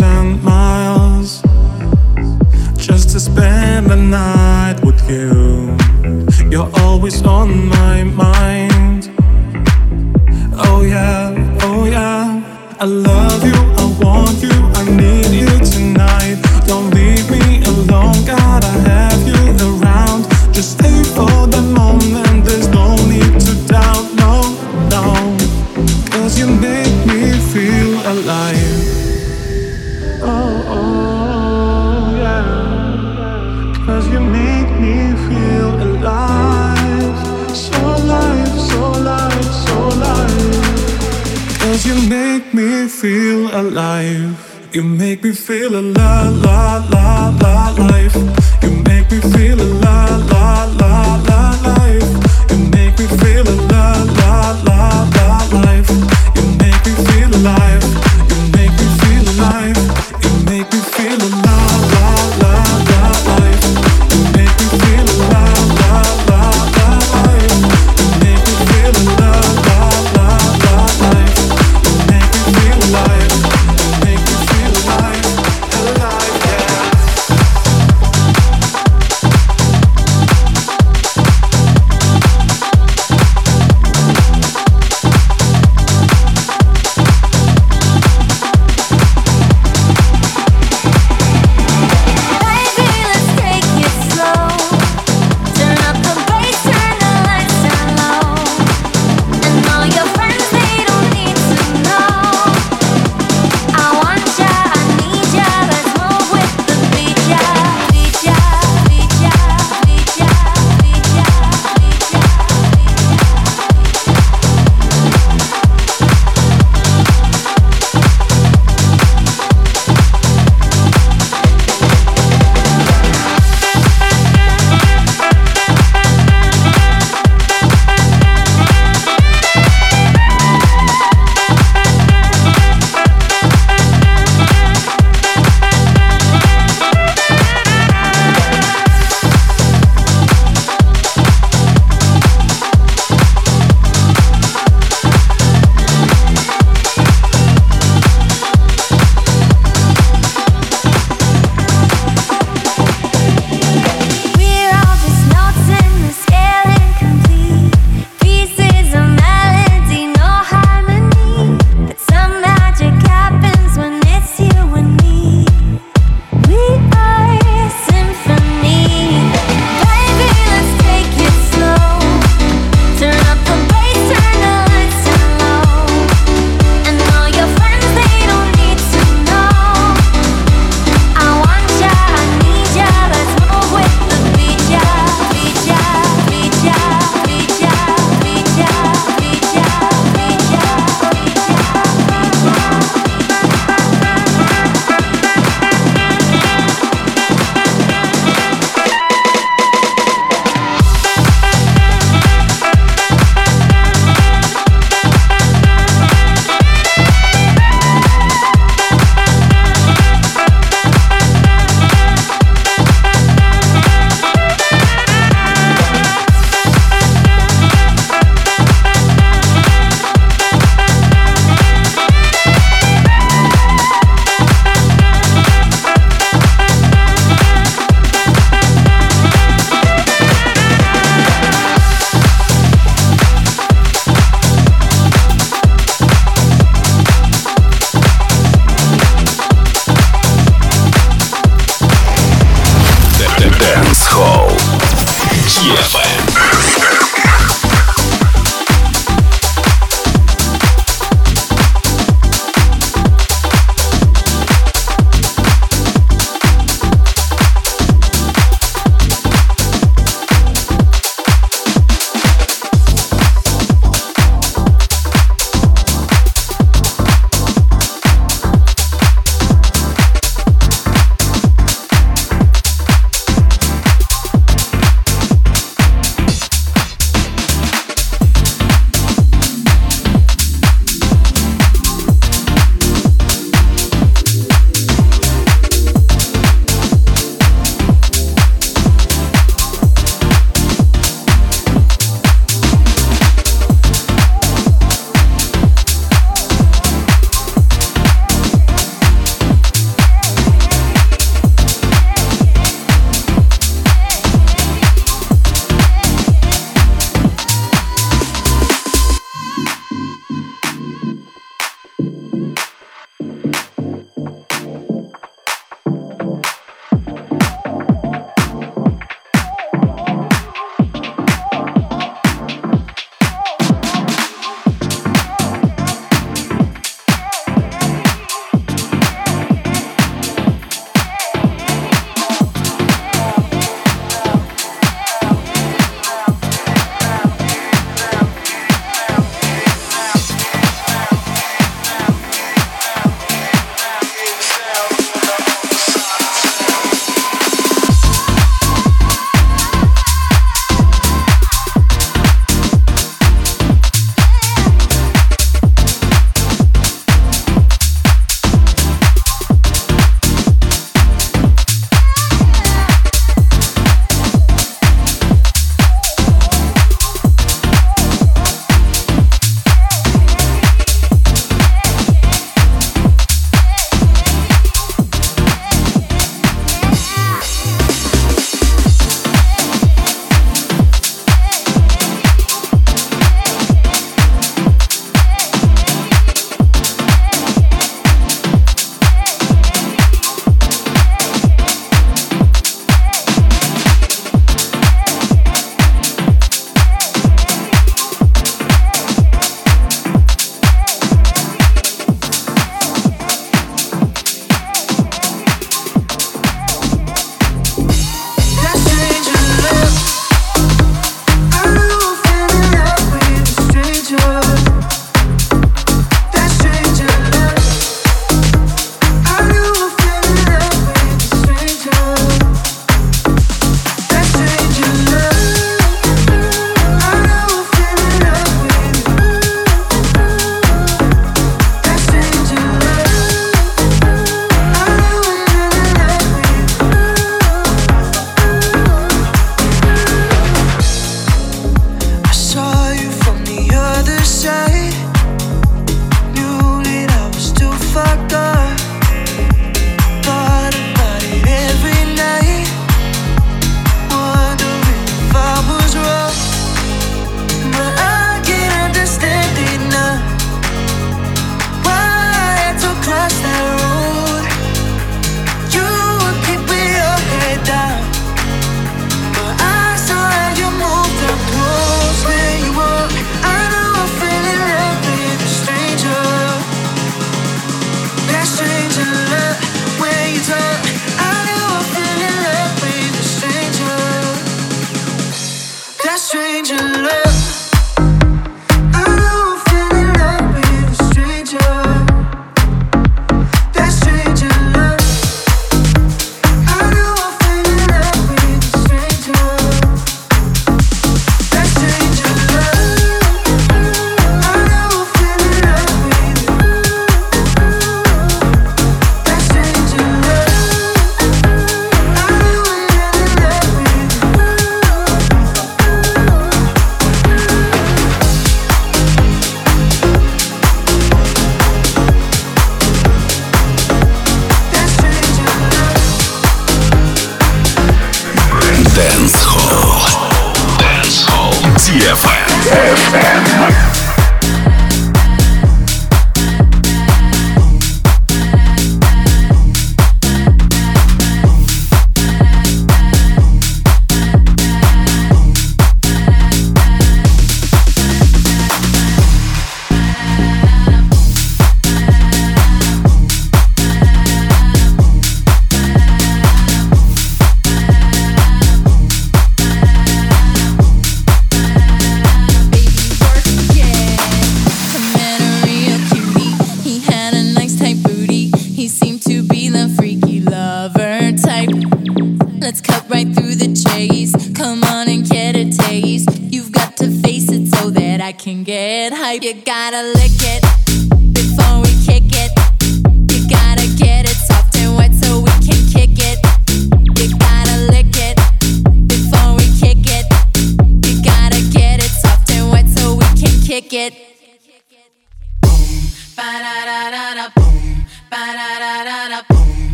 Miles just to spend the night with you. You're always on my mind. Oh yeah, oh yeah. I love you, I want you, I need you tonight. Don't leave me alone, gotta have alive. You make me feel alive, la la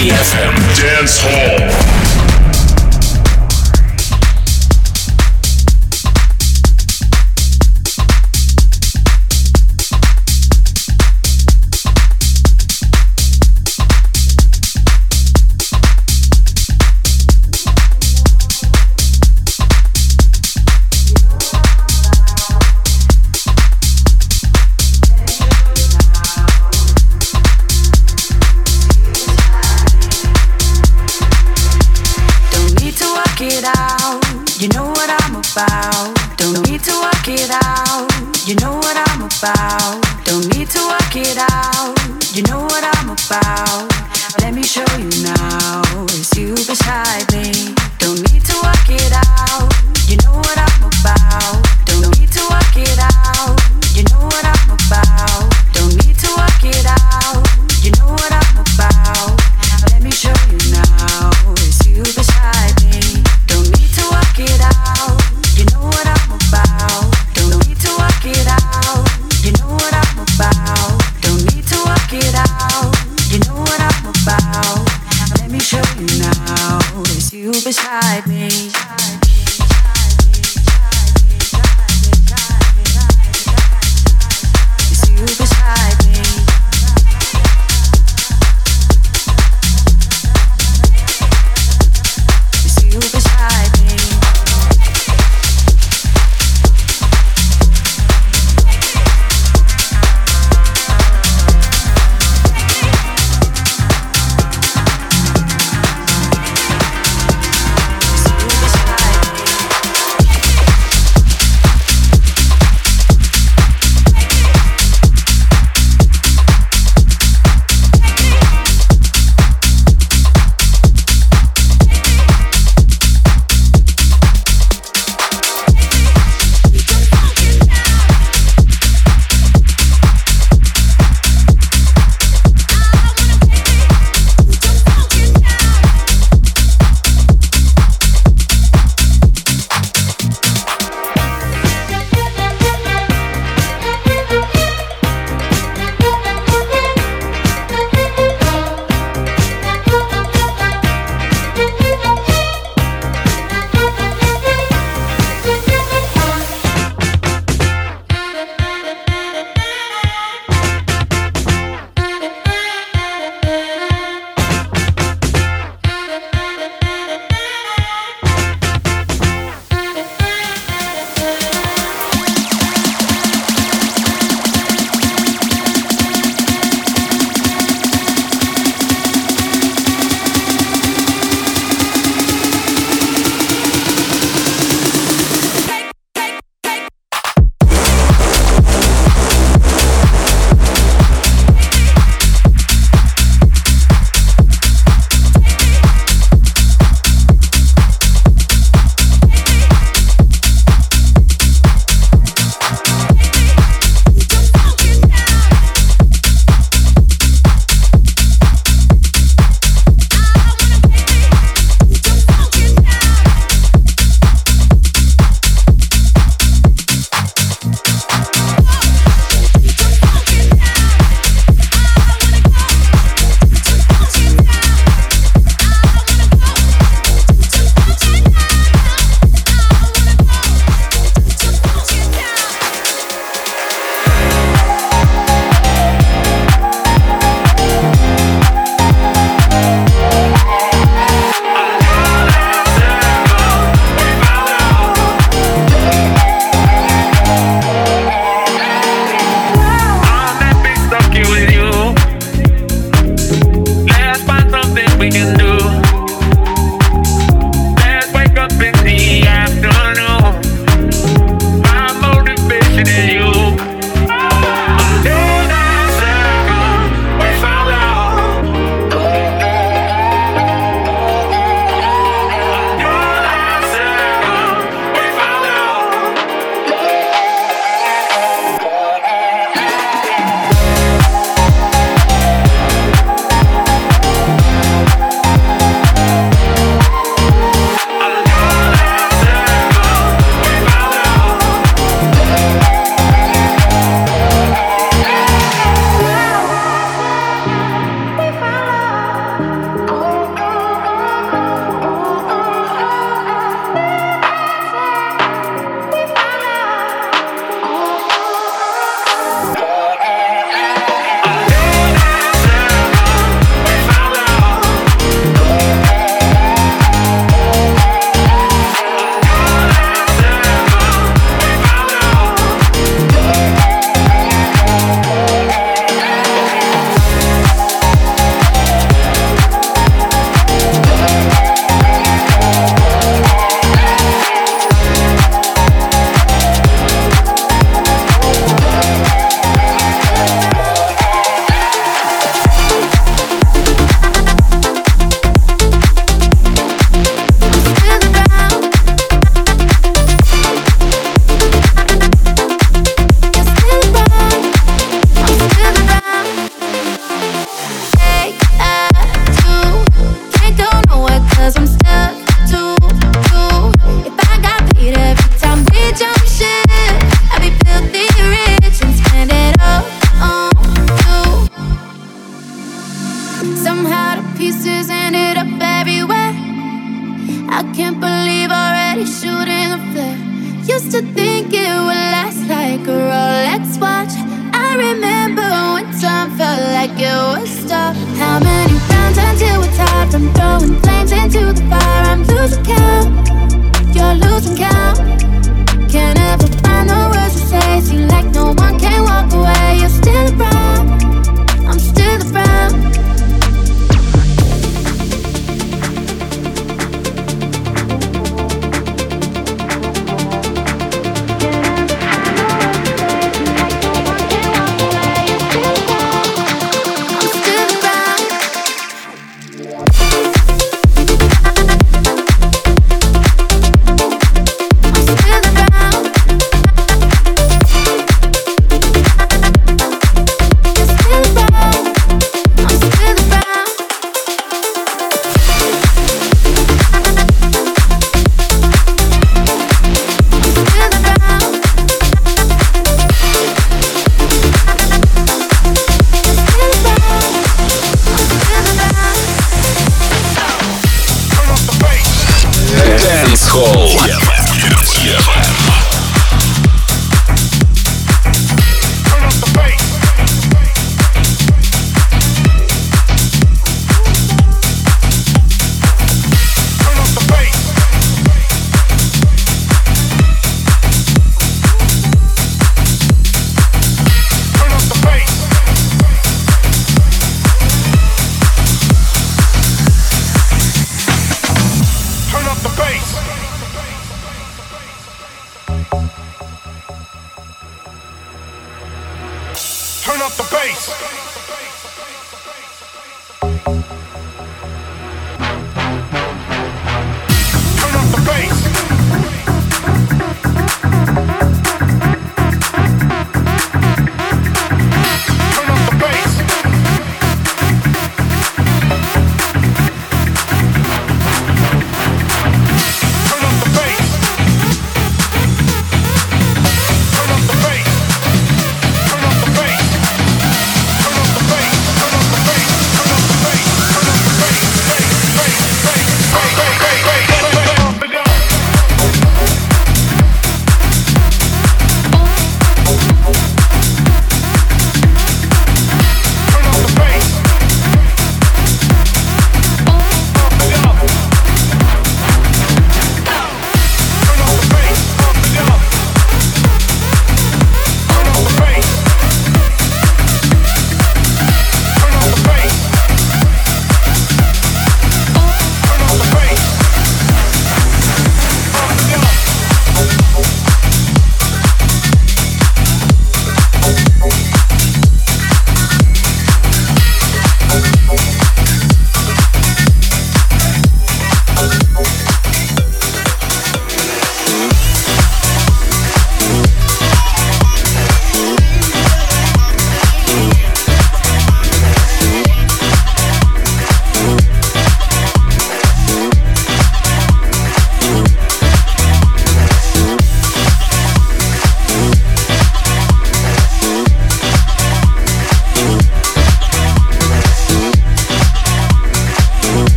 DFM Dance Hall.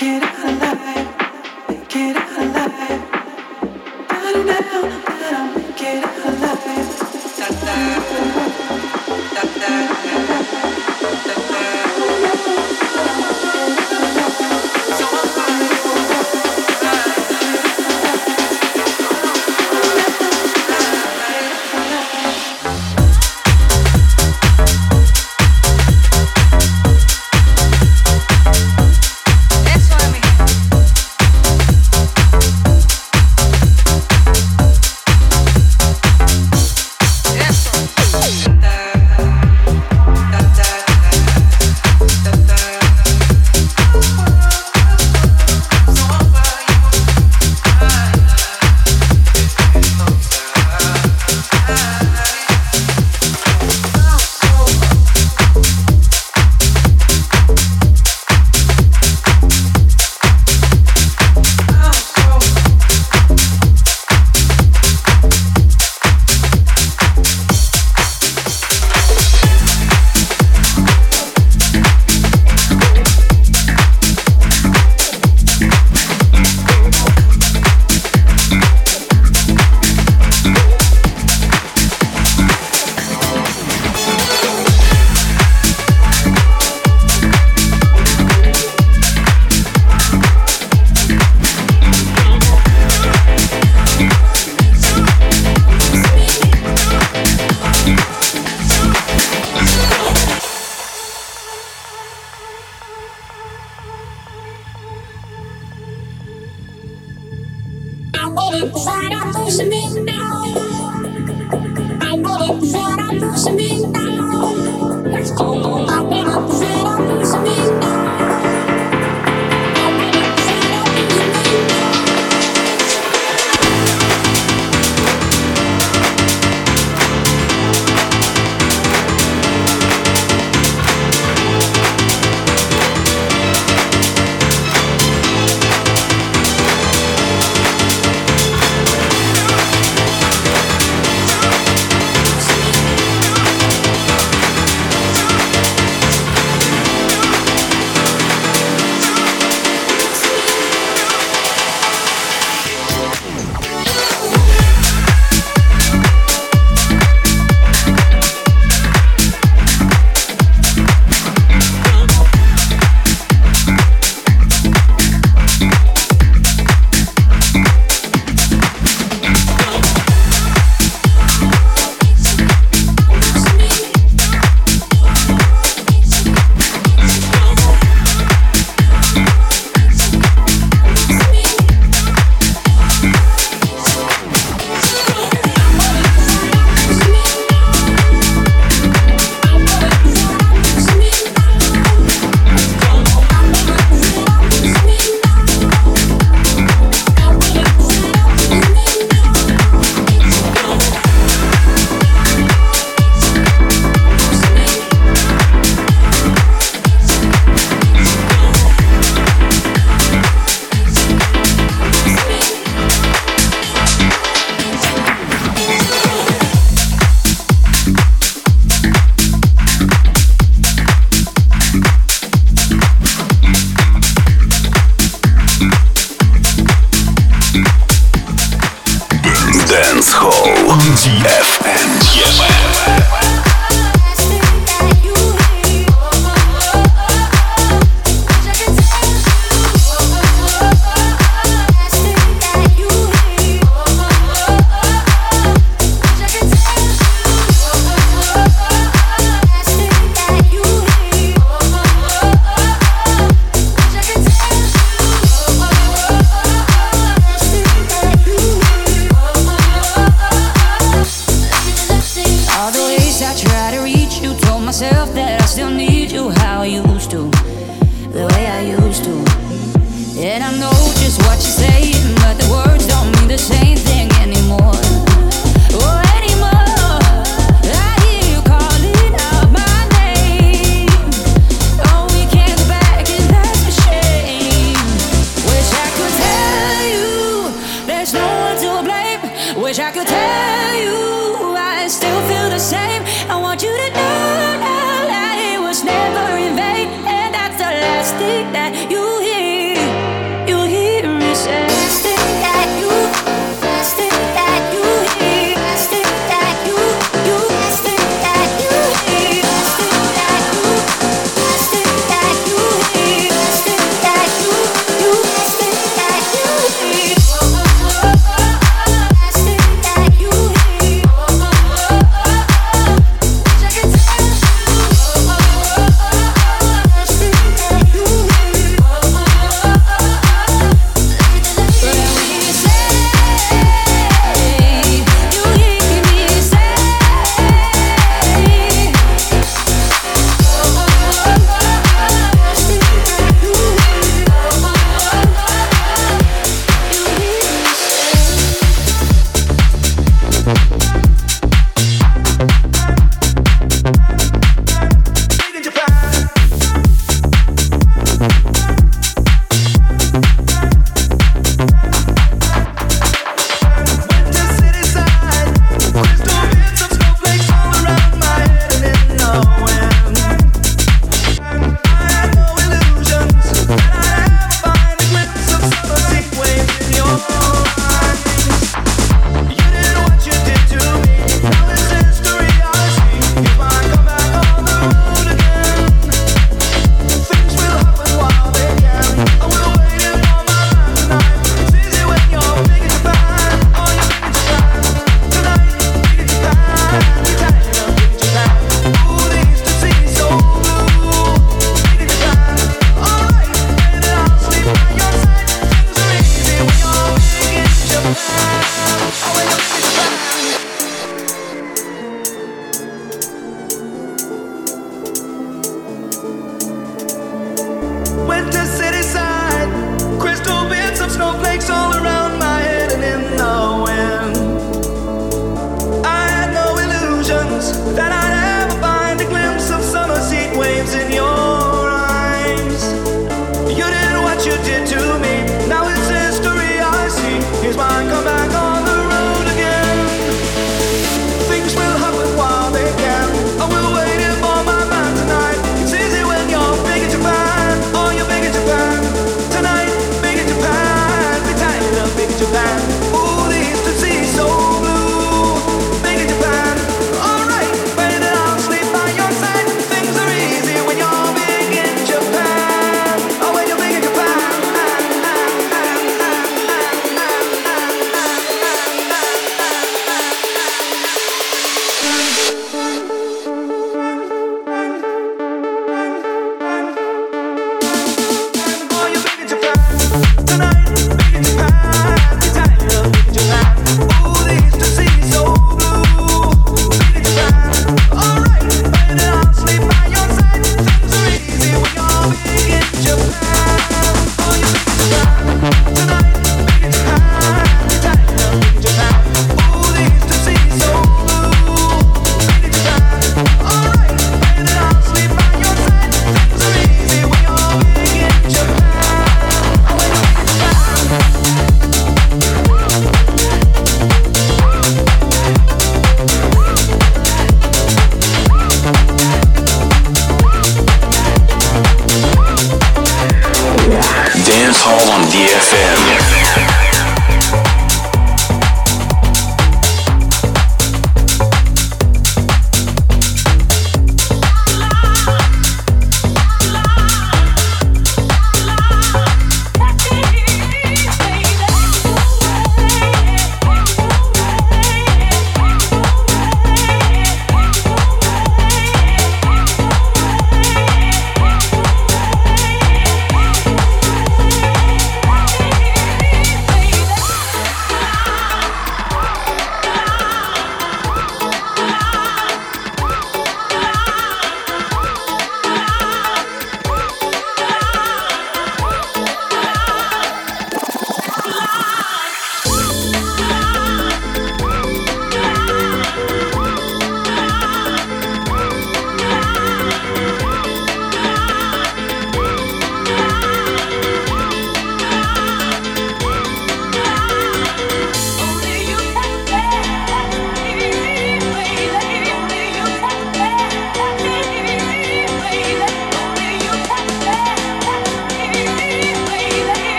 Thank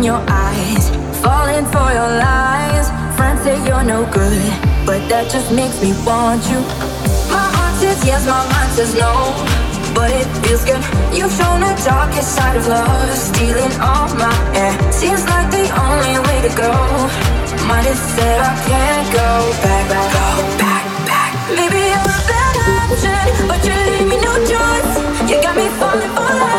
in your eyes. Falling for your lies. Friends say you're no good, but that just makes me want you. My heart says yes, my mind says no. But it feels good. You've shown the darkest side of love, stealing all my air. Seems like the only way to go. Might have said I can't go back, back, go back, back. Maybe I'm a bad option, but you leave me no choice. You got me falling for love